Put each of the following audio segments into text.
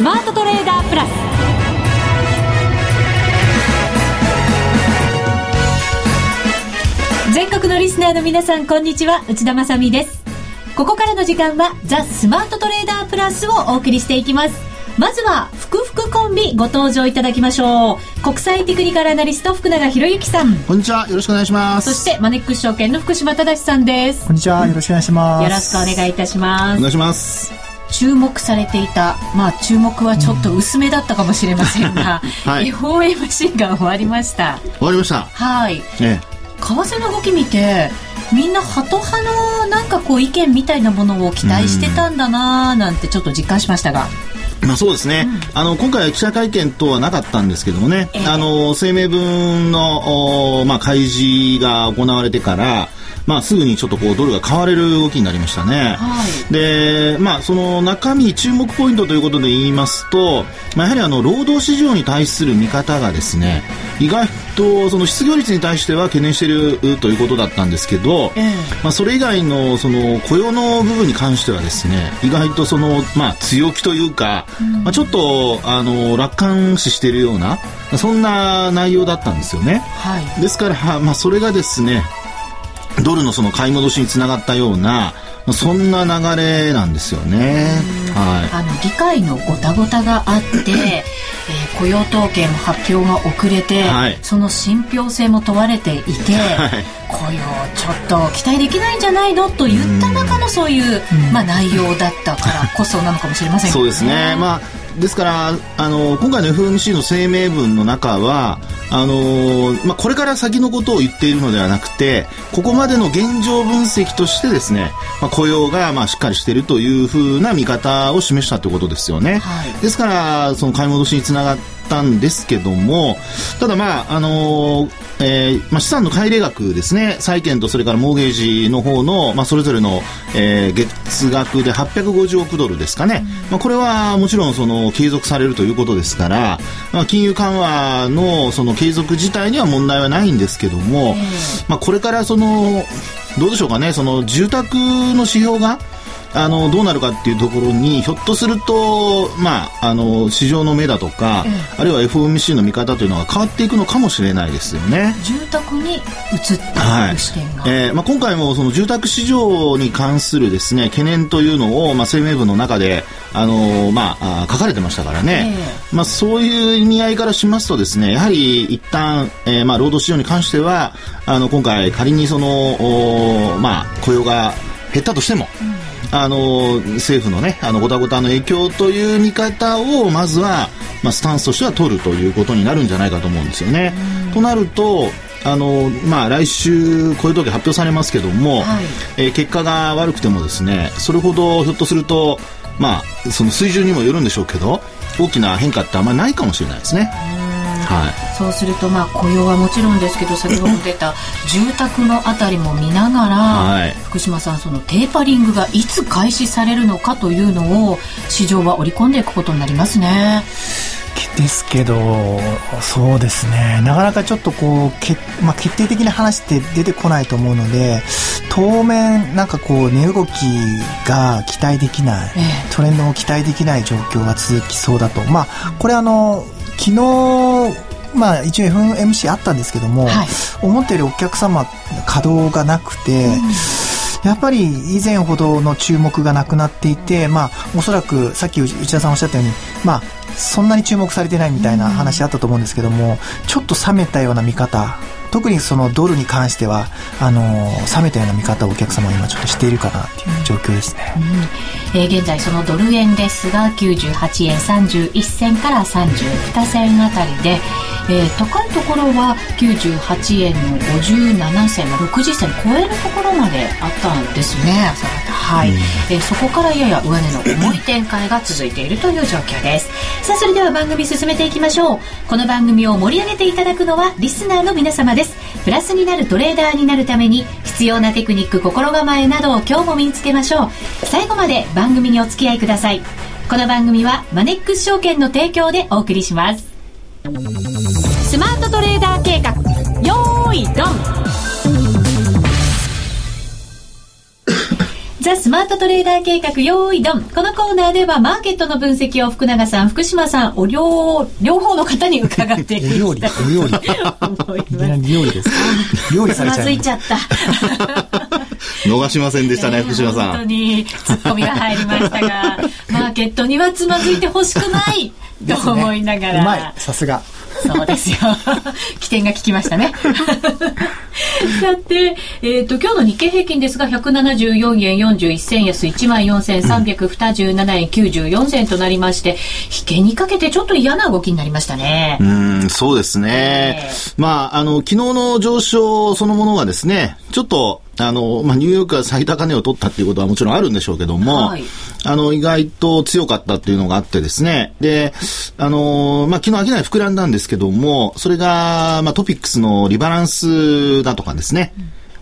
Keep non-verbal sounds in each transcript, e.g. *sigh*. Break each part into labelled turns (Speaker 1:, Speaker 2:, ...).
Speaker 1: スマートトレーダープラス。全国のリスナーの皆さんこんにちは。内田まさです。ここからの時間はザ・スマートトレーダープラスをお送りしていきます。まずは福福コンビご登場いただきましょう。国際テクニカルアナリスト福永博之さん。
Speaker 2: こんにちは。よろしくお願いします。
Speaker 1: そしてマネックス証券の福島正さんです。
Speaker 3: こんにちは。よろしくお願いします。
Speaker 1: よろしくお願いいたします。
Speaker 2: お願いします
Speaker 1: 注目されていた、まあ、注目はちょっと薄めだったかもしれませんが、*laughs* はい、FOMC が終わりました。
Speaker 2: 終わりました。
Speaker 1: はい、ね、為替の動き見てみんなハト派のなんかこう意見みたいなものを期待してたんだなーなんてちょっと実感しましたが。
Speaker 2: まあそうですね、うん、あの今回は記者会見等はなかったんですけどもね、えー、あの声明文の、まあ、開示が行われてから、まあ、すぐにちょっとこうドルが買われる動きになりましたね。はい、で、まあ、その中身注目ポイントということで言いますと、まあ、やはりあの労働市場に対する見方がですね、意外とその失業率に対しては懸念しているということだったんですけど、えー、まあ、それ以外のその雇用の部分に関してはですね、意外とその、まあ、強気というか、うん、まあ、ちょっとあの楽観視しているような、そんな内容だったんですよね。はい、ですから、まあ、それがですね、ドルのその買い戻しにつながったような、そんな流れなんですよね。
Speaker 1: はい、あの議会のごたごたがあって、*laughs* えー、雇用統計の発表が遅れて、はい、その信憑性も問われていて、はい、雇用ちょっと期待できないんじゃないの？と言った中のそういう、まあ、内容だったからこそなのかもしれません
Speaker 2: ね。そうですね、まあですからあの今回の FOMC の声明文の中はあのまあ、これから先のことを言っているのではなくてここまでの現状分析としてですね、まあ、雇用がまあしっかりしているというふうな見方を示したということですよね。はい、ですからその買い戻しにつながったんですけどもただまああのえーまあ、資産の乖離額ですね。債券とそれからモーゲージの方の、まあ、それぞれの、えー、月額で850億ドルですかね、まあ、これはもちろんその継続されるということですから、まあ、金融緩和のその継続自体には問題はないんですけども、まあ、これからそのどうでしょうかね。その住宅の指標があのどうなるかっていうところにひょっとすると、まあ、あの市場の目だとか、えー、あるいは FOMC の見方というのが変わっていくのかもしれないですよね。
Speaker 1: 住宅に移っていく視点が、はい、え
Speaker 2: ー、まあ、今回もその住宅市場に関するですね懸念というのを、まあ、声明文の中であのまあ、書かれてましたからね、えー、まあ、そういう意味合いからしますとですねやはり一旦、えーまあ、労働市場に関してはあの今回仮にその、まあ、雇用が減ったとしても、うんあの政府のねあのごたごたの影響という見方をまずは、まあ、スタンスとしては取るということになるんじゃないかと思うんですよね。となるとあのまあ、来週、こういう時発表されますけども、はい、えー、結果が悪くてもですねそれほどひょっとすると、まあ、その水準にもよるんでしょうけど大きな変化ってあんまりないかもしれないですね。
Speaker 1: はい、そうするとまあ雇用はもちろんですけど先ほど出た住宅のあたりも見ながら、はい、福島さんそのテーパリングがいつ開始されるのかというのを市場は織り込んでいくことになりますね。
Speaker 3: ですけど、そうですね、なかなかちょっとこう、けまあ、決定的な話って出てこないと思うので、当面、なんかこう、値動きが期待できない、トレンドも期待できない状況が続きそうだと、まあ、これあの、昨日まあ、一応 FMC あったんですけども、はい、思ったよりお客様稼働がなくて、うん。やっぱり以前ほどの注目がなくなっていて、まあ、おそらくさっき内田さんおっしゃったように、まあ、そんなに注目されてないみたいな話あったと思うんですけども、ちょっと冷めたような見方特にそのドルに関してはあの冷めたような見方をお客様は今ちょっとしているかなっていう状況ですね、
Speaker 1: うん、えー、現在そのドル円ですが98円31銭から32銭あたりで、えー、高いところは98円の57銭60銭超えるところまであったんですねはい、うん、えー、そこからやや上値の重い展開が続いているという状況です。さあそれでは番組進めていきましょう。この番組を盛り上げていただくのはリスナーの皆様です。プラスになるトレーダーになるために必要なテクニック心構えなどを今日も身につけましょう。最後まで番組にお付き合いください。この番組はマネックス証券の提供でお送りします。スマートトレーダー計画。よーいドンザ・スマートトレーダー計画用意ドン。このコーナーではマーケットの分析を福永さん、福島さん、お両、両方の方に伺ってい
Speaker 3: お料理、お料理。
Speaker 1: 思い
Speaker 3: いきなり料理ですか料理されちゃう。
Speaker 1: つまずいちゃった。
Speaker 2: 逃しませんでしたね、福島さ
Speaker 1: 本当
Speaker 2: ん。
Speaker 1: にツッコミが入りましたが、マーケットにはつまずいてほしくないと思いながら。
Speaker 3: うまい、さすが。
Speaker 1: そうですよ。*laughs* 起点が効きましたね。*laughs* さて、えっ、と、今日の日経平均ですが、174円41銭安、14,327円94銭となりまして、引けにかけてちょっと嫌な動きになりましたね。
Speaker 2: うん、そうですね。
Speaker 1: え
Speaker 2: まあ、あの、昨日の上昇そのものがですね、ちょっと、あの、まあ、ニューヨークが最高値を取ったっていうことはもちろんあるんでしょうけども、
Speaker 1: はい。
Speaker 2: あの、意外と強かったっていうのがあってですね、で、あの、まあ、昨日商い膨らんだんですけども、それが、まあ、トピックスのリバランスだとかですね、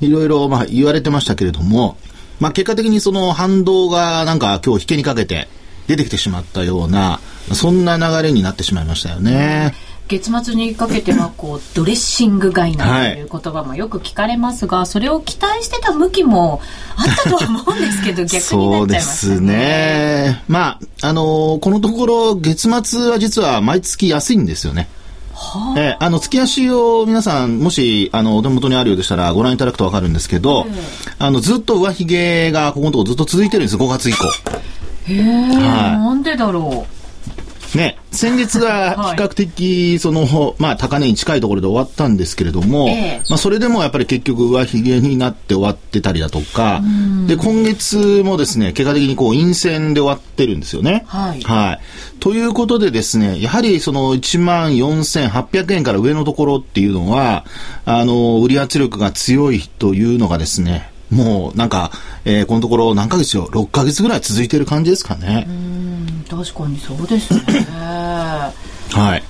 Speaker 2: いろいろ、まあ、言われてましたけれども、まあ、結果的にその反動がなんか今日引けにかけて出てきてしまったような、そんな流れになってしまいましたよね。
Speaker 1: 月末にかけてはこうドレッシング買いなんていう言葉もよく聞かれますが、それを期待してた向きもあったとは思うんですけど *laughs* 逆になっちゃいま
Speaker 2: そうですね。まあ、あのーこのところ月末は実は毎月安いんですよね。
Speaker 1: は
Speaker 2: えーあの、月足を皆さん、もし、あの、お手元にあるようでしたらご覧いただくとわかるんですけど、あの、ずっと上髭がここのところずっと続いてるんです、5月以降。
Speaker 1: へえ、なんでだろ
Speaker 2: ね、先月が比較的、その、まあ、高値に近いところで終わったんですけれども、
Speaker 1: ええ
Speaker 2: まあ、それでもやっぱり結局上髭になって終わってたりだとか、で、今月もですね、結果的にこう、陰線で終わってるんですよね。
Speaker 1: はい
Speaker 2: はい。ということでですね、やはりその14,800円から上のところっていうのは、あの、売り圧力が強いというのがですね、もうなんか、えーこのところ何ヶ月よ、6ヶ月ぐらい続いてる感じですかね。
Speaker 1: ううん確かにそうですね *laughs*
Speaker 2: はい。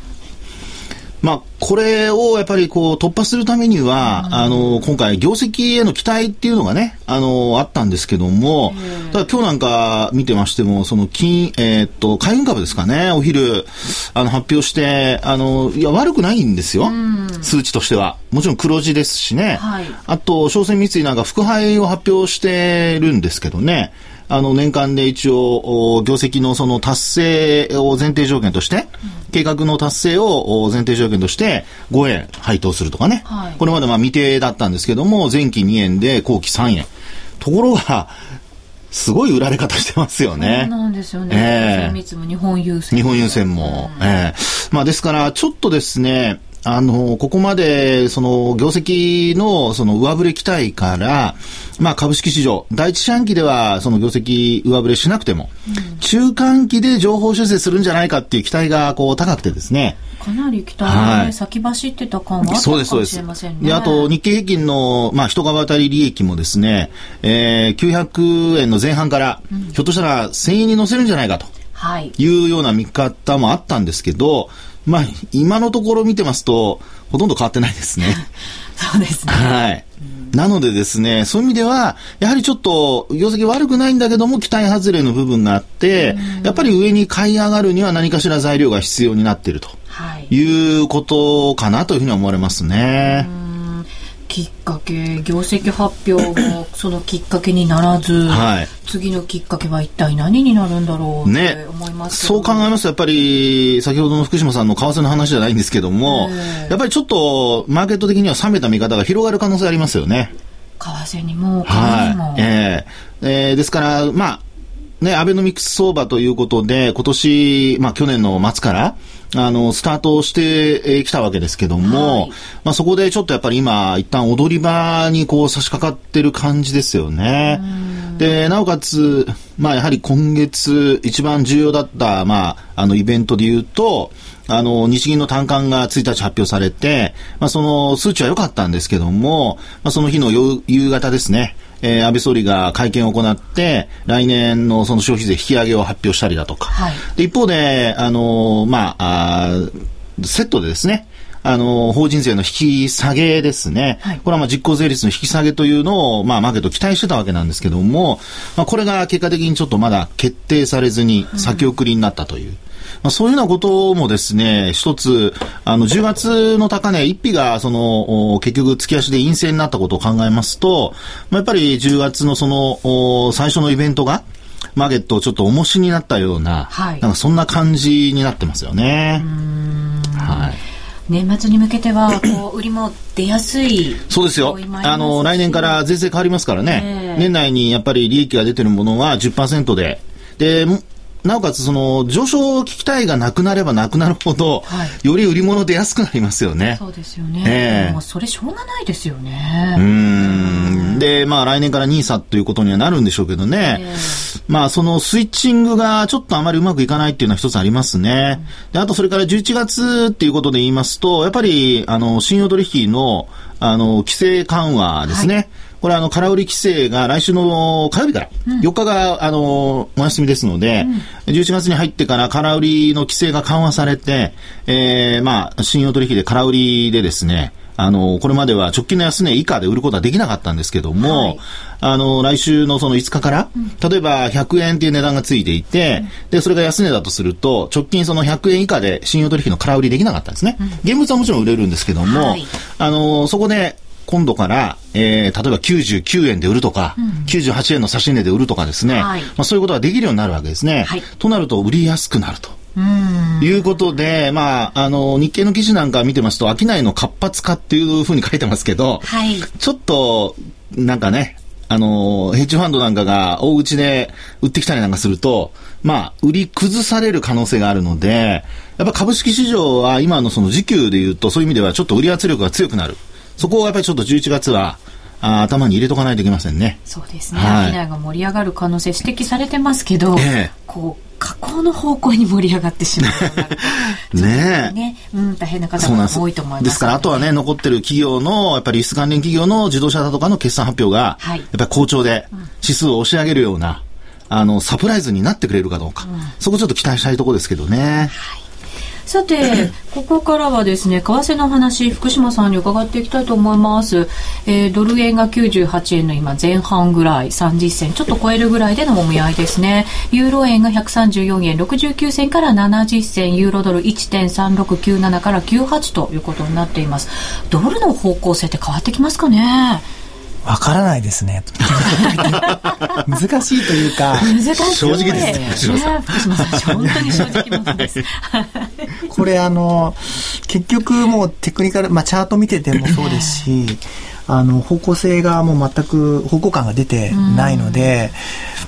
Speaker 2: まあ、これをやっぱりこう突破するためには、あの、今回業績への期待っていうのがね、あの、あったんですけども、ただ今日なんか見てましても、その金、えーっと、海運株ですかね、お昼、あの、発表して、あの、いや、悪くないんですよ。数値としては。もちろん黒字ですしね。
Speaker 1: はい
Speaker 2: あと、商船三井なんか副配を発表してるんですけどね。あの、年間で一応、お業績のその達成を前提条件として、計画の達成をお前提条件として5円配当するとかね。
Speaker 1: はい
Speaker 2: これまでまあ未定だったんですけども、前期2円で後期3円。ところが、すごい売られ方してますよね。
Speaker 1: そうなんですよね。
Speaker 2: ええ
Speaker 1: 精密も日本郵船。
Speaker 2: 日本郵船も。ええまあですから、ちょっとですね、あの、ここまで、その、業績の、その、上振れ期待から、まあ、株式市場、第一四半期では、その、業績上振れしなくても、中間期で情報修正するんじゃないかっていう期待が、こう、高くてですね、
Speaker 1: かなり期待がね、
Speaker 2: はい
Speaker 1: 先走ってた感はあったか
Speaker 2: そうです、そう
Speaker 1: もし。れませんね。
Speaker 2: で、あと、日経平均の、まあ、一株当たり利益もですね、えー、900円の前半から、ひょっとしたら1000円に乗せるんじゃないかと。
Speaker 1: はい。
Speaker 2: いうような見方もあったんですけど、まあ、今のところ見てますと、ほとんど変わってないですね。*laughs*
Speaker 1: そうですね。
Speaker 2: はい。なのでですね、そういう意味では、やはりちょっと、業績悪くないんだけども、期待外れの部分があって、やっぱり上に買い上がるには何かしら材料が必要になっていると
Speaker 1: はい。
Speaker 2: いうことかなというふうに思われますね。
Speaker 1: きっかけ、業績発表もそのきっかけにならず、
Speaker 2: はい
Speaker 1: 次のきっかけは一体何になるんだろうっ
Speaker 2: ね
Speaker 1: て思いますけど
Speaker 2: そう考えますと、やっぱり、先ほどの福島さんの為替の話じゃないんですけども、
Speaker 1: ええ
Speaker 2: やっぱりちょっと、マーケット的には冷めた見方が広がる可能性ありますよね。
Speaker 1: 為替にも、金にも。
Speaker 2: はい。えええーですから、まあ、ね、アベノミクス相場ということで、今年、まあ去年の末から、あの、スタートしてえーきたわけですけども、
Speaker 1: はい。
Speaker 2: まあそこでちょっとやっぱり今、一旦踊り場にこう差し掛かってる感じですよね。で、なおかつ、まあやはり今月一番重要だった、まあ、あのイベントで言うと、あの、日銀の短観が1日発表されて、まあその数値は良かったんですけども、まあその日の夕夕方ですね、えー安倍総理が会見を行って、来年のその消費税引き上げを発表したりだとか、
Speaker 1: はい
Speaker 2: で一方で、あのまあ、セットでですね、あの法人税の引き下げですね。
Speaker 1: はい
Speaker 2: これはまあ実効税率の引き下げというのを、まあ、マーケット期待してたわけなんですけども、まあ、これが結果的にちょっとまだ決定されずに先送りになったという。まあ、そういうようなこともですね、一つ、あの、10月の高値、一匹が、その、結局、月足で陰性になったことを考えますと、まあ、やっぱり10月のその、最初のイベントが、マーケットをちょっと重しになったような、はい、なんかそんな感じになってますよね。
Speaker 1: はい。年末に向けては、こう、売りも出やすい。
Speaker 2: そうですよ。あの、来年から税制変わりますからね。えー、年内にやっぱり利益が出てるものは10%で、で、なおかつその上昇期待がなくなればなくなるほど、はい、より売り物出やすくなりますよね。
Speaker 1: そうですよね。えー、もうそれしょうがないですよね。
Speaker 2: うん。で、まあ来年から NISA ということにはなるんでしょうけどね。えー、まあそのスイッチングがちょっとあまりうまくいかないっていうのは一つありますね。うん、で、あとそれから11月っていうことで言いますと、やっぱりあの信用取引のあの規制緩和ですね。はいこれあの、空売り規制が来週の火曜日から、4日が、あの、お休みですので、うん、11月に入ってから空売りの規制が緩和されて、えー、まあ、信用取引で空売りでですね、あの、これまでは直近の安値以下で売ることはできなかったんですけども、はい、あの、来週のその5日から、うん、例えば100円っていう値段がついていて、うん、で、それが安値だとすると、直近その100円以下で信用取引の空売りできなかったんですね。うん、現物はもちろん売れるんですけども、はい、あの、そこで、今度から、えー、例えば99円で売るとか、うん、98円の差し値で売るとかですね、はい、まあ、そういうことができるようになるわけですね。はい、となると売りやすくなると。いうことで、まあ、あの、日経の記事なんか見てますと、商いの活発化っていうふうに書いてますけど、はい、ちょっと、なんかね、あの、ヘッジファンドなんかが大口で売ってきたりなんかすると、まあ、売り崩される可能性があるので、やっぱ株式市場は今のその時給で言うと、そういう意味ではちょっと売り圧力が強くなる。そこをやっぱりちょっと11月は、あ頭に入れとかないといけませんね。
Speaker 1: そうですね。はい、商いが盛り上がる可能性指摘されてますけど、ええ、こう、加工の方向に盛り上がってしまう。*laughs* ねね、うん、大変な方が多いと思います、
Speaker 2: ね、です。から、あとはね、残ってる企業の、やっぱり輸出関連企業の自動車だとかの決算発表が、はい、やっぱり好調で、指数を押し上げるような、あの、サプライズになってくれるかどうか、うん、そこちょっと期待したいところですけどね。はい
Speaker 1: さて、*laughs* ここからはですね、為替の話、福島さんに伺っていきたいと思います。えー、ドル円が98円の今前半ぐらい、30銭、ちょっと超えるぐらいでのもみ合いですね。ユーロ円が134円69銭から70銭、ユーロドル1.3697から98ということになっています。ドルの方向性って変わってきますかね？
Speaker 3: わからないですね。*laughs* 難しいというか。
Speaker 1: 難しい。
Speaker 2: 正直で
Speaker 1: すね。福島さん、本当に正直者です。
Speaker 3: これあの、結局もうテクニカル、まあチャート見ててもそうですし、あの、方向性がもう全く方向感が出てないので、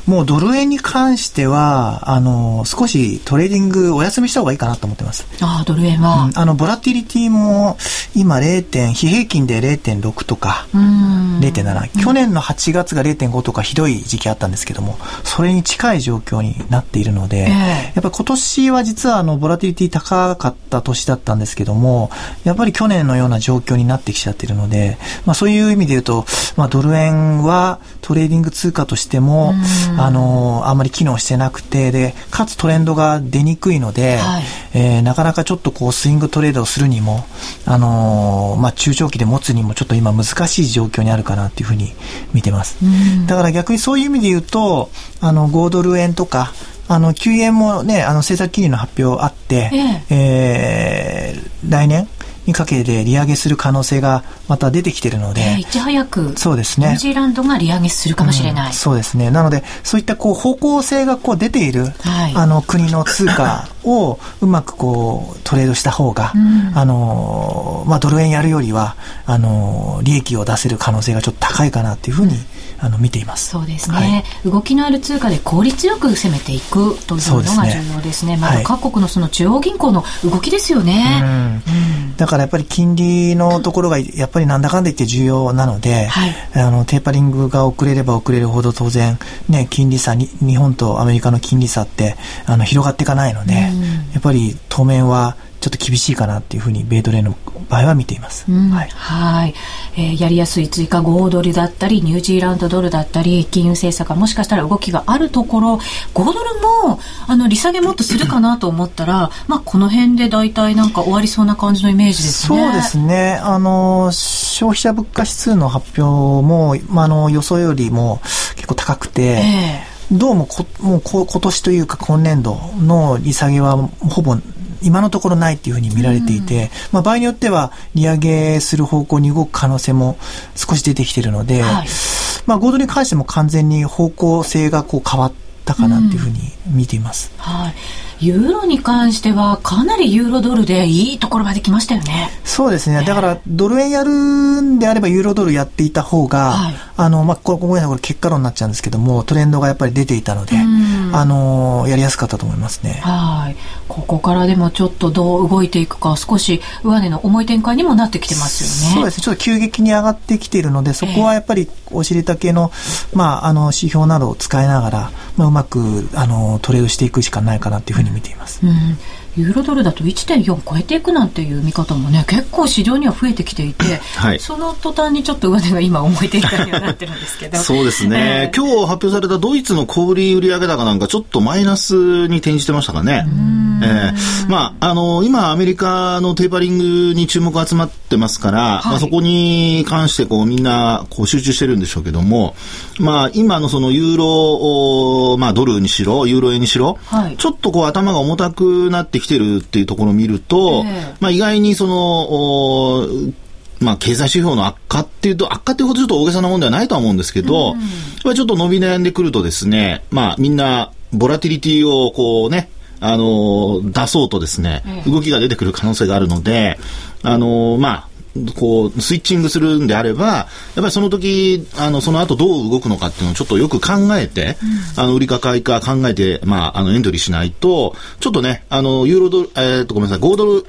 Speaker 3: もうドル円に関しては、あの、少しトレーディングお休みした方がいいかなと思ってます。
Speaker 1: ああ、ドル円は、
Speaker 3: うん、あの、ボラティリティも今 0. 点、日平均で0.6とか、0.7。去年の8月が0.5とかひどい時期あったんですけども、それに近い状況になっているので、えー、やっぱり今年は実はあの、ボラティリティ高かった年だったんですけども、やっぱり去年のような状況になってきちゃってるので、まあそういう意味で言うと、まあドル円はトレーディング通貨としても、あの、あんまり機能してなくて、で、かつトレンドが出にくいので、はい、えー、なかなかちょっとこう、スイングトレードをするにも、あのまあ、中長期で持つにもちょっと今難しい状況にあるかなっていうふうに見てます。だから逆にそういう意味で言うと、あの、5ドル円とか、あの、9円もね、あの、政策金利の発表あって、ええ。えー、来年、にかけて利上げする可能性がまた出てきているので、え
Speaker 1: ー、いち早く
Speaker 3: そうですね。
Speaker 1: ニュージーランドが利上げするかもしれない、うん、
Speaker 3: そうですね。なのでそういったこう方向性がこう出ている、はい、あの国の通貨をうまくこうトレードした方が、うん、あのまあ、ドル円やるよりはあの利益を出せる可能性がちょっと高いかなっていうふうに、あの見ています。
Speaker 1: そうですね、はい、動きのある通貨で効率よく攻めていくというのが重要ですね、ね、また各国のその中央銀行の動きですよね、
Speaker 3: うん、だからやっぱり金利のところがやっぱりなんだかんだ言って重要なので、はい、あのテーパリングが遅れれば遅れるほど当然、ね、金利差に日本とアメリカの金利差ってあの広がっていかないので、やっぱり当面はちょっと厳しいかなっていうふうに米ドルの場合は見ています。
Speaker 1: うん、はい。はい、えー、やりやすい追加5ドルだったり、ニュージーランドドルだったり、金融政策がもしかしたら動きがあるところ、5ドルも、あの、利下げもっとするかなと思ったら、*laughs* まあ、この辺で大体なんか終わりそうな感じのイメージです
Speaker 3: ね。そうですね。あの、消費者物価指数の発表も、まあ、あの、予想よりも結構高くて、えーどうもこ、もうこ今年というか今年度の利下げはほぼ今のところないっていうふうに見られていて、うん、まあ場合によっては利上げする方向に動く可能性も少し出てきているので、はい、まあ5ドルに関しても完全に方向性がこう変わったかなっていうふうに見ています。
Speaker 1: うん、はい。ユーロに関してはかなりユーロドルでいいところまで来ましたよね。
Speaker 3: そうですね。だからドル円やるんであればユーロドルやっていた方が、はい、あの、まあ、これ、ごめんなさい、これ結果論になっちゃうんですけども、トレンドがやっぱり出ていたので、あの、やりやすかったと思いますね。
Speaker 1: はい。ここからでもちょっとどう動いていくか、少し上値の重い展開にもなってきてますよ
Speaker 3: ね。そうですね。ちょっと急激に上がってきているので、そこはやっぱりお尻丈の、まあ、あの、指標などを使いながら、まあ、うまく、あの、トレードしていくしかないかなというふうにに見ています。
Speaker 1: うんユーロドルだと1.4超えていくなんていう見方もね結構市場には増えてきていて、はい、その途端にちょっと上値が今重い展開にはなってるんですけど。*laughs*
Speaker 2: そうですね、えー、今日発表されたドイツの小売売上高なんかちょっとマイナスに転じてましたかね。えー、まあ、あの、今アメリカのテーパリングに注目が集まってますから、はい、まあ、そこに関してこうみんなこう集中してるんでしょうけども、まあ、今のそのユーロ、まあ、ドルにしろ、ユーロ円にしろ、はい、ちょっとこう頭が重たくなってきてるっていうところを見ると、えー、まあ、意外にその、まあ、経済指標の悪化っていうと、悪化っていうほどちょっと大げさなもんではないとは思うんですけど、うん、ちょっと伸び悩んでくるとですね、まあ、みんな、ボラティリティをこうね、あの、出そうとですね、動きが出てくる可能性があるので、あの、まあ、こう、スイッチングするんであれば、やっぱりその時、あの、その後どう動くのかっていうのをちょっとよく考えて、うん、あの、売りか買いか考えて、まあ、あの、エントリーしないと、ちょっとね、あの、ユーロドル、えー、っと、ごめんなさい、5ドル、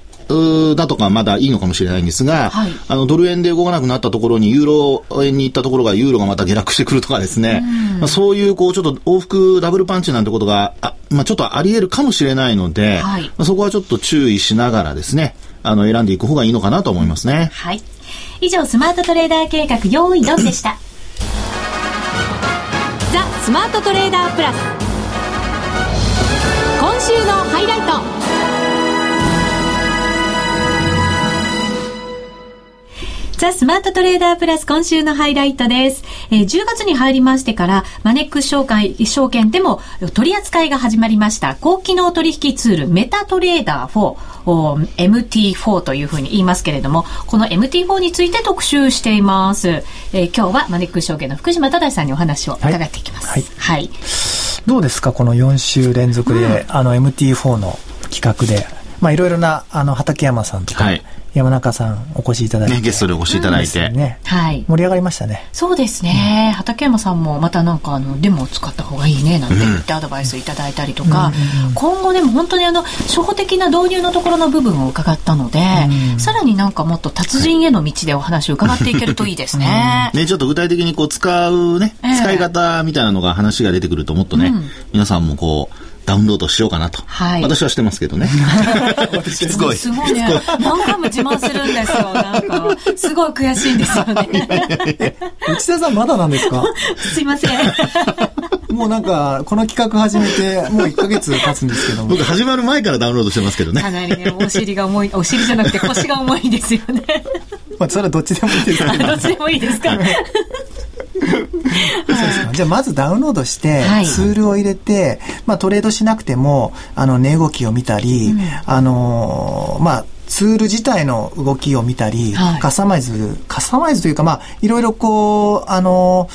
Speaker 2: だとかまだいいのかもしれないんですが、はい、あのドル円で動かなくなったところにユーロ円に行ったところがユーロがまた下落してくるとかですね、うん、まあ、そういうこうちょっと往復ダブルパンチなんてことがあ、まあ、ちょっとあり得るかもしれないので、はい、まあ、そこはちょっと注意しながらですね、あの選んでいく方がいいのかなと思いますね。
Speaker 1: はい。以上スマートトレーダー計画用意ドンでした。ザ・スマートトレーダープラス今週のハイライトザ・スマートトレーダープラス今週のハイライトです。えー、10月に入りましてから、マネックス証券証券でも取り扱いが始まりました高機能取引ツールメタトレーダー4、MT4 というふうに言いますけれども、この MT4 について特集しています。えー、今日はマネックス証券の福島忠さんにお話を伺っていきます。はい。はい、
Speaker 3: どうですかこの4週連続で、うん、あの MT4 の企画で、まあいろいろな、あの、畠山さんとか、はい山中さんお越しいただいて。ね、
Speaker 2: ゲストでお越しいただいて。ね。
Speaker 3: はい。盛り上がりましたね。
Speaker 1: そうですね。うん、畠山さんもまたなんかあの、デモを使った方がいいね、なんて言ってアドバイスいただいたりとか、うん、今後でも本当にあの、初歩的な導入のところの部分を伺ったので、うん、さらになんかもっと達人への道でお話を伺っていけるといいですね。
Speaker 2: ね、ちょっと具体的にこう使うね、使い方みたいなのが話が出てくるともっとね、皆さんもこう、ダウンロードしようかなと。はい。私はしてますけどね。*laughs* しつこい。
Speaker 1: すごいね。何回も自慢するんですよ。なんか、すごい悔しいんですよね。*laughs*
Speaker 3: 内田さんまだなんですか？*laughs*
Speaker 1: すいません。
Speaker 3: もうなんか、この企画始めて、もう1か月経つんですけども。
Speaker 2: 僕始まる前からダウンロードしてますけどね。
Speaker 1: かなりね、お尻が重い、お尻じゃなくて腰が重いですよね。
Speaker 3: まあ、それはどっちでもいいですか、
Speaker 1: どっちでもいいですか？
Speaker 3: じゃあまずダウンロードして、ツールを入れて、まあトレードしなくても、あの、値動きを見たり、うん、あのまあ、ツール自体の動きを見たり、はい、カスタマイズ、カスタマイズというか、まあ、いろいろこう、あの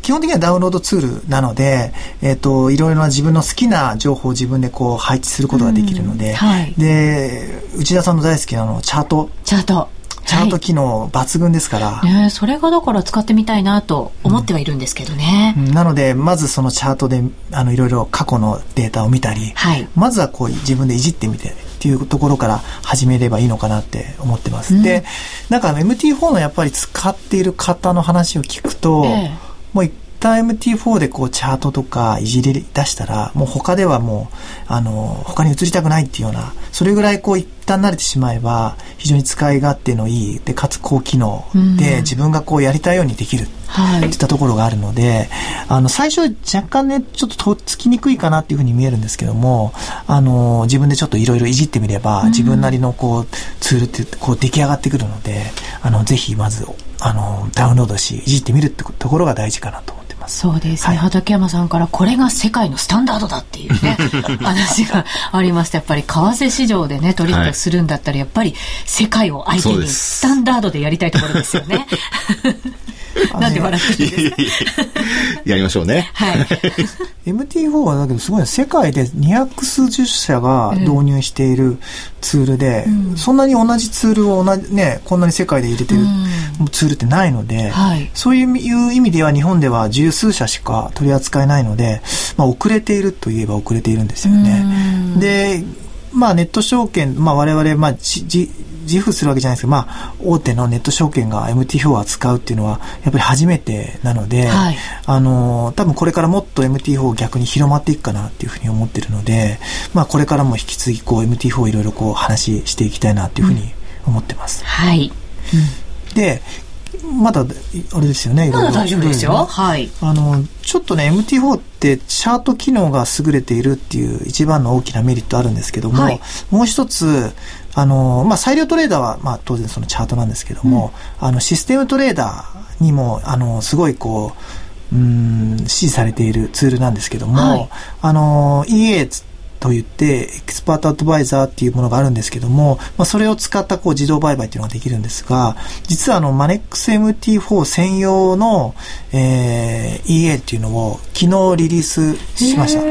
Speaker 3: 基本的にはダウンロードツールなので、えっ、ー、と、いろいろな自分の好きな情報を自分でこう配置することができるので、はい、で、内田さんの大好きなのチャート。
Speaker 1: チャート。
Speaker 3: チャート機能抜群ですから、
Speaker 1: はい、ね、それがだから使ってみたいなと思ってはいるんですけどね、
Speaker 3: うん、なのでまずそのチャートであのいろいろ過去のデータを見たり、はい、まずはこう自分でいじってみてっていうところから始めればいいのかなって思ってます、うん、でなんか MT4 のやっぱり使っている方の話を聞くと、ええ、もう一旦 MT4 でこうチャートとかいじり出したら、もう他ではもう、あの、他に移りたくないっていうような、それぐらいこう一旦慣れてしまえば、非常に使い勝手のいい、で、かつ高機能で、自分がこうやりたいようにできる。はい。いったところがあるので、あの、最初若干ね、ちょっととっつきにくいかなっていうふうに見えるんですけども、あの、自分でちょっといろいろいじってみれば、自分なりのこう、ツールってこう出来上がってくるので、あの、ぜひまず、あの、ダウンロードし、いじってみるってところが大事かなと思ってます。
Speaker 1: そうですね、はい、畠山さんからこれが世界のスタンダードだっていうね *laughs* 話がありましてやっぱり為替市場でね取引をするんだったらやっぱり世界を相手にスタンダードでやりたいところですよね。*laughs* なんで笑ってるんですか
Speaker 2: やりましょうね。
Speaker 1: はい。
Speaker 3: MT4 はだけどすごい世界で200数十社が導入しているツールで、うん、そんなに同じツールを同じね、こんなに世界で入れてるツールってないので、はい、そういう意味では日本では十数社しか取り扱えないので、まあ遅れているといえば遅れているんですよね。で、まあネット証券、まあ我々、まあじ、自負するわけじゃないですけど、まあ、大手のネット証券が MT4 を扱うっていうのは、やっぱり初めてなので、はい、あの、多分これからもっと MT4 逆に広まっていくかなっていうふうに思ってるので、まあ、これからも引き続きこう MT4 をいろいろこう話していきたいなっていうふうに思ってます。うん、
Speaker 1: はい。
Speaker 3: うん、で、まだ、あれですよね、
Speaker 1: まだ大丈夫ですよ。はい。
Speaker 3: あの、ちょっとね、MT4 ってチャート機能が優れているっていう一番の大きなメリットあるんですけども、はい、もう一つ、あの、まあ、裁量トレーダーは、まあ、当然そのチャートなんですけども、うん、あの、システムトレーダーにも、あの、すごいこう、うん、支持されているツールなんですけども、はい、あの、EA と言って、 Expert Advisor っていうものがあるんですけども、まあ、それを使ったこう自動売買っていうのができるんですが、実はあの、マネックス MT4 専用の、えー、EA っていうのを昨日リリースしました。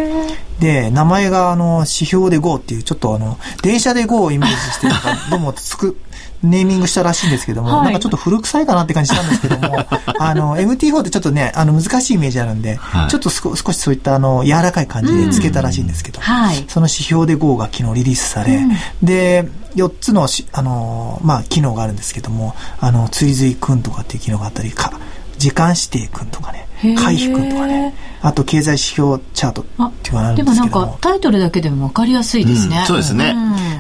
Speaker 3: で、名前があの、指標で GO っていう、ちょっとあの、電車で GO をイメージしてるか、どうもつく、ネーミングしたらしいんですけども、はい、なんかちょっと古臭いかなって感じしたんですけども、*laughs* あの、MT4 ってちょっとね、あの、難しいイメージあるんで、はい、ちょっと少しそういったあの、柔らかい感じで付けたらしいんですけど、はい、その指標で GO が昨日リリースされ、うん、で、4つのし、あの、まあ、機能があるんですけども、あの、追随くんとかっていう機能があったり、か、時間指定くんとかね、回避くんとかね、あと経済指標チャートっていうのがあるんですけどでもなんか
Speaker 1: タイトルだけでも分かりやすいですね。
Speaker 2: うん、そうですね。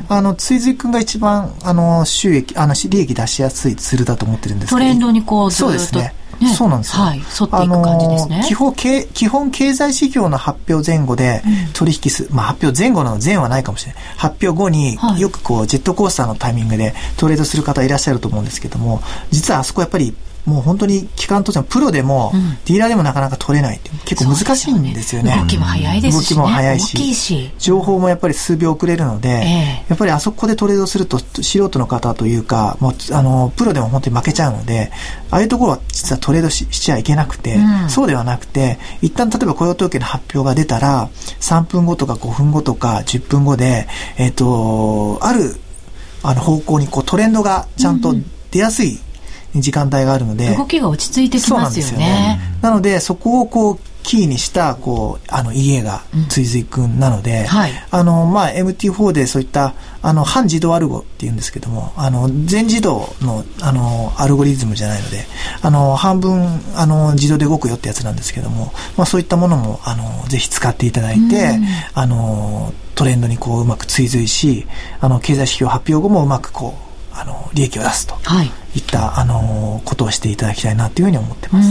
Speaker 3: うん、あの、追随くんが一番、あの、収益、あの、利益出しやすいツールだと思ってるんですけど。
Speaker 1: トレンドにこうずっと。
Speaker 3: そうですね。ね、そうなんですよ。
Speaker 1: はい。沿っていく感じですね。
Speaker 3: 基本経、基本経済指標の発表前後で取引す、うん、まあ発表前後の前はないかもしれない。発表後によくこう、ジェットコースターのタイミングでトレードする方いらっしゃると思うんですけども、実はあそこやっぱりもう本当に機関としてはプロでも、うん、ディーラーでもなかなか取れないって結構難しいんですよね。
Speaker 1: 動きも早いです
Speaker 3: し、ね、動きも早いしし。情報もやっぱり数秒遅れるので、えー、やっぱりあそこでトレードすると素人の方というか、もうあのプロでも本当に負けちゃうので、ああいうところは実はトレードししちゃいけなくて、うん、そうではなくて、一旦例えば雇用統計の発表が出たら、3分後とか5分後とか10分後で、えっ、ー、と、あるあの方向にこうトレンドがちゃんと出やすい時間帯があるので。
Speaker 1: 動きが落ち着いてきますよね。なね
Speaker 3: なので、そこをこう、キーにした、こう、あの、家が追随くんなので、うんはい、あの、まあ、MT4 でそういった、あの、半自動アルゴって言うんですけども、あの、全自動の、あの、アルゴリズムじゃないので、あの、半分、あの、自動で動くよってやつなんですけども、まあ、そういったものも、あの、ぜひ使っていただいて、うん、あの、トレンドにこう、うまく追随し、あの、経済指標発表後もうまくこう、あの利益を出すと、はい、いったあのことをしていただきたいなというふうに思ってます。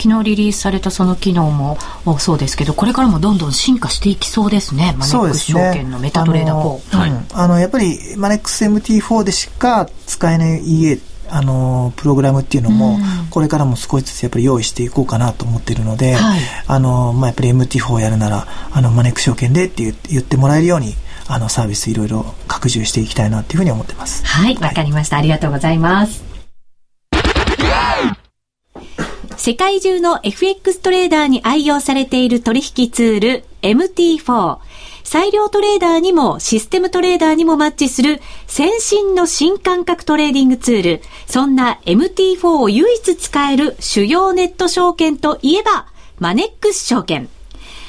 Speaker 1: 昨日リリースされたその機能もそうですけど、これからもどんどん進化していきそうですね。マネックス証券のメタトレーダー4。
Speaker 3: はい、あのやっぱりマネックス MT4 でしか使えない EA あのプログラムっていうのも、これからも少しずつやっぱり用意していこうかなと思っているので、はい、あのまあ、やっぱり MT4 をやるならあのマネックス証券でって言ってもらえるようにあのサービスいろいろ拡充していきたいなというふうに思ってます。
Speaker 1: はい、わ、はい、かりました。ありがとうございます。世界中の FX トレーダーに愛用されている取引ツール MT4。裁量トレーダーにもシステムトレーダーにもマッチする先進の新感覚トレーディングツール。そんな MT4 を唯一使える主要ネット証券といえば、マネックス証券。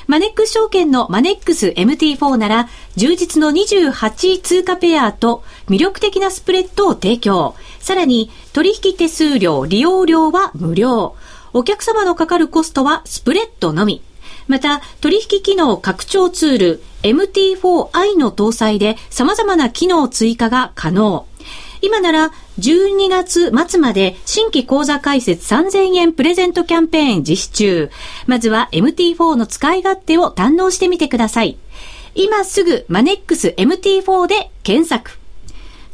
Speaker 1: マネックス証券のマネックス MT4 なら、充実の28通貨ペアと魅力的なスプレッドを提供。さらに、取引手数料、利用料は無料。お客様のかかるコストはスプレッドのみ。また、取引機能拡張ツール MT4i の搭載で様々な機能追加が可能。今なら12月末まで新規講座開設3000円プレゼントキャンペーン実施中。まずは MT4 の使い勝手を堪能してみてください。今すぐマネックス MT4 で検索。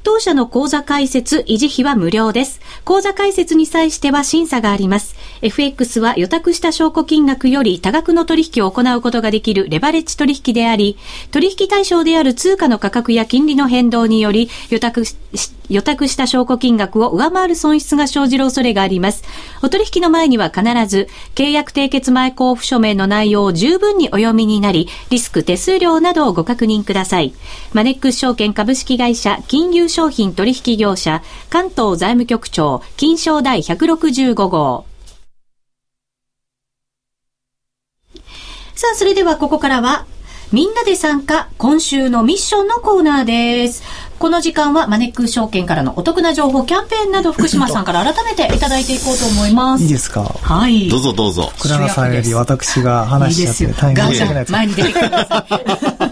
Speaker 1: 当社の口座開設、維持費は無料です。口座開設に際しては審査があります。FX は予託した証拠金額より多額の取引を行うことができるレバレッジ取引であり、取引対象である通貨の価格や金利の変動により、予託し予託した証拠金額を上回る損失が生じる恐れがあります。お取引の前には必ず、契約締結前交付書面の内容を十分にお読みになり、リスク手数料などをご確認ください。マネックス証券株式会社金融商品取引業者関東財務局長金賞第165号。さあ、それではここからは、みんなで参加、今週のミッションのコーナーです。この時間はマネックス証券からのお得な情報、キャンペーンなど福島さんから改めていただいていこうと思います。
Speaker 3: いいですか？
Speaker 1: はい。
Speaker 2: どうぞどうぞ。
Speaker 3: 福永さんより私が話しちゃって大変申し訳ないです。
Speaker 1: 前に出てください。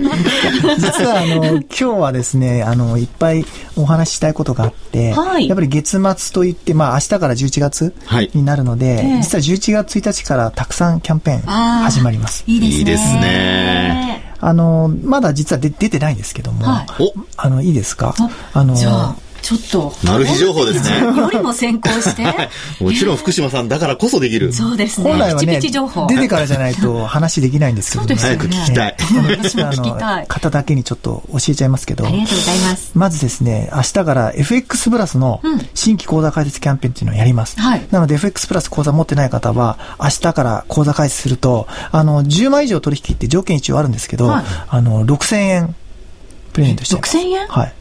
Speaker 1: *laughs*
Speaker 3: 実はあの、今日はですね、あの、いっぱいお話ししたいことがあって、
Speaker 1: はい。
Speaker 3: やっぱり月末といって、まあ明日から11月
Speaker 2: はい。
Speaker 3: になるので、
Speaker 1: ええ。
Speaker 3: 実は11月1日からたくさんキャンペーン始まります。
Speaker 1: いいですね。
Speaker 2: いいですね。
Speaker 3: あの、まだ実は出出てないんですけども、
Speaker 1: はい。
Speaker 2: お。
Speaker 3: あの、いいですか？
Speaker 1: あ
Speaker 3: あの、
Speaker 1: じゃあ、ちょっと。
Speaker 2: マル秘情報ですね
Speaker 1: よりも先行して。*laughs*
Speaker 2: もちろん福島さんだからこそできる。
Speaker 1: そうですね。
Speaker 3: 本来はね、
Speaker 1: ピチピチ情報。
Speaker 3: 出てからじゃないと話できないんですけども、
Speaker 2: 早く聞きたい。
Speaker 1: 私も聞きたい。
Speaker 3: 方だけにちょっと教えちゃいますけど、
Speaker 1: ありがとうございます。
Speaker 3: まずですね、明日から FX プラスの
Speaker 1: うん
Speaker 3: 新規口座開設キャンペーンっていうのをやります。
Speaker 1: はい
Speaker 3: なので FX プラス口座持ってない方は、明日から口座開設すると、あの、10万以上取引って条件一応あるんですけど、
Speaker 1: はい
Speaker 3: あの、6000円プレゼントしてます。
Speaker 1: 6000円？
Speaker 3: はい。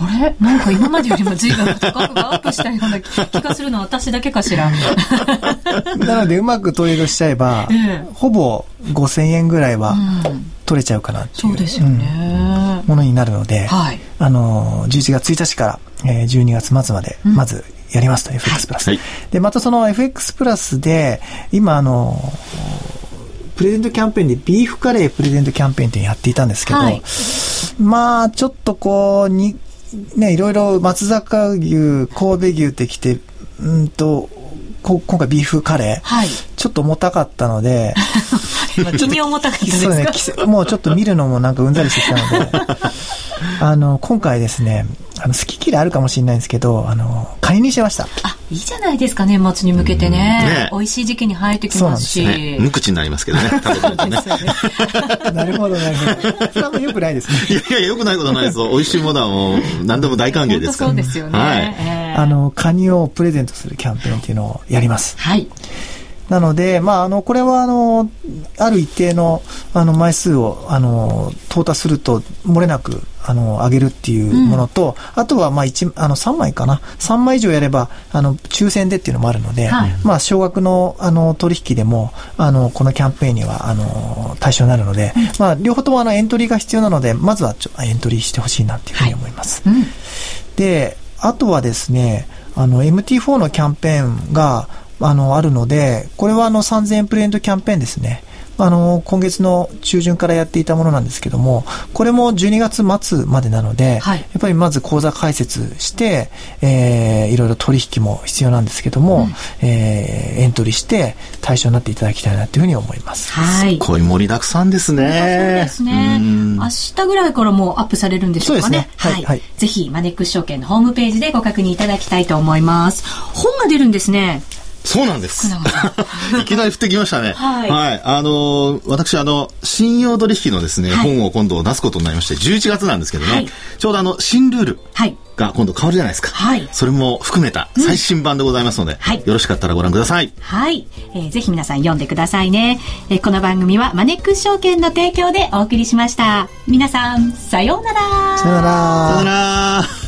Speaker 1: あれ？なんか今までよりも随分価格がアップしたような気がするのは私だけかしら。*laughs*
Speaker 3: なので、うまくトレードしちゃえば、
Speaker 1: ええ。
Speaker 3: ほぼ5000円ぐらいは
Speaker 1: うん。
Speaker 3: 取れちゃうかなっていう、
Speaker 1: そうですよね。
Speaker 3: うん。ものになるので、
Speaker 1: はい。
Speaker 3: あの、11月1日から、えー12月末まで、
Speaker 1: うん。
Speaker 3: まずやりますと、FX プラス。
Speaker 2: はい。
Speaker 3: で、またその FX プラスで、今あの、プレゼントキャンペーンでビーフカレープレゼントキャンペーンっていうのやっていたんですけど、
Speaker 1: はい。
Speaker 3: まあ、ちょっとこう、に、ね、いろいろ松坂牛、神戸牛ってきて、うんと、こ今回ビーフカレー、
Speaker 1: はい。
Speaker 3: ちょっと重たかったので、*laughs*
Speaker 1: 君重たかったです
Speaker 3: そうねもうちょっと見るのもなんかうんざりしてきたので、*laughs* あの、今回ですね、あの、好き嫌いあるかもしれないんですけど、あの、カニにしました。
Speaker 1: あ、いいじゃないですか、年末に向けてね
Speaker 2: ね。
Speaker 1: 美味しい時期に入ってきますし。
Speaker 2: ね、無口になりますけどね。*laughs*
Speaker 3: なるほど、なるほど。それはもう良くないですね。
Speaker 2: いやいやよくないことはないですよ。美味しいものはもう、何でも大歓迎ですから。
Speaker 1: そうですよね。
Speaker 2: はい。
Speaker 1: ええ
Speaker 3: あの、カニをプレゼントするキャンペーンっていうのをやります。
Speaker 1: はい。
Speaker 3: なので、まあ、あの、これは、あの、ある一定の、あの、枚数を、あの、到達すると、漏れなく、あの、上げるっていうものと、あとは、まあ、一、あの、3枚かな。3枚以上やれば、あの、抽選でっていうのもあるので、
Speaker 1: はい
Speaker 3: まあ、少額の、あの、取引でも、あの、このキャンペーンには、あの、対象になるので、まあ、両方とも、あの、エントリーが必要なので、まずはちょ、エントリーしてほしいなっていうふうに思います。
Speaker 1: うん。
Speaker 3: で、あとはですね、あの、MT4 のキャンペーンが、あの、あるので、これはあの、3000円プレゼントキャンペーンですね。あの、今月の中旬からやっていたものなんですけども、これも12月末までなので、
Speaker 1: はい
Speaker 3: やっぱりまず口座開設して、えー、いろいろ取引も必要なんですけども、えー、エントリーして対象になっていただきたいなというふうに思います。
Speaker 1: はい。
Speaker 2: こういう盛りだくさんです
Speaker 1: そう
Speaker 2: ね。
Speaker 1: ですね
Speaker 2: うん。
Speaker 1: 明日ぐらいからもうアップされるんでしょうかね。
Speaker 3: そうですねはいはい
Speaker 1: ぜひ、マネックス証券のホームページでご確認いただきたいと思います。本が出るんですね。
Speaker 2: そうなんです。いきなり降ってきましたね。
Speaker 1: はい
Speaker 2: あのー私、あの、信用取引のですね、
Speaker 1: はい
Speaker 2: 本を今度出すことになりまして、11月なんですけどね、
Speaker 1: はい
Speaker 2: ちょうどあの、新ルール
Speaker 1: はい。
Speaker 2: が今度変わるじゃないですか。
Speaker 1: はい
Speaker 2: それも含めた最新版でございますので、
Speaker 1: はい
Speaker 2: よろしかったらご覧ください。
Speaker 1: はい、えーぜひ皆さん読んでくださいね、えーこの番組はマネックス証券の提供でお送りしました。皆さん、さようなら。
Speaker 3: さよなら
Speaker 2: さよなら。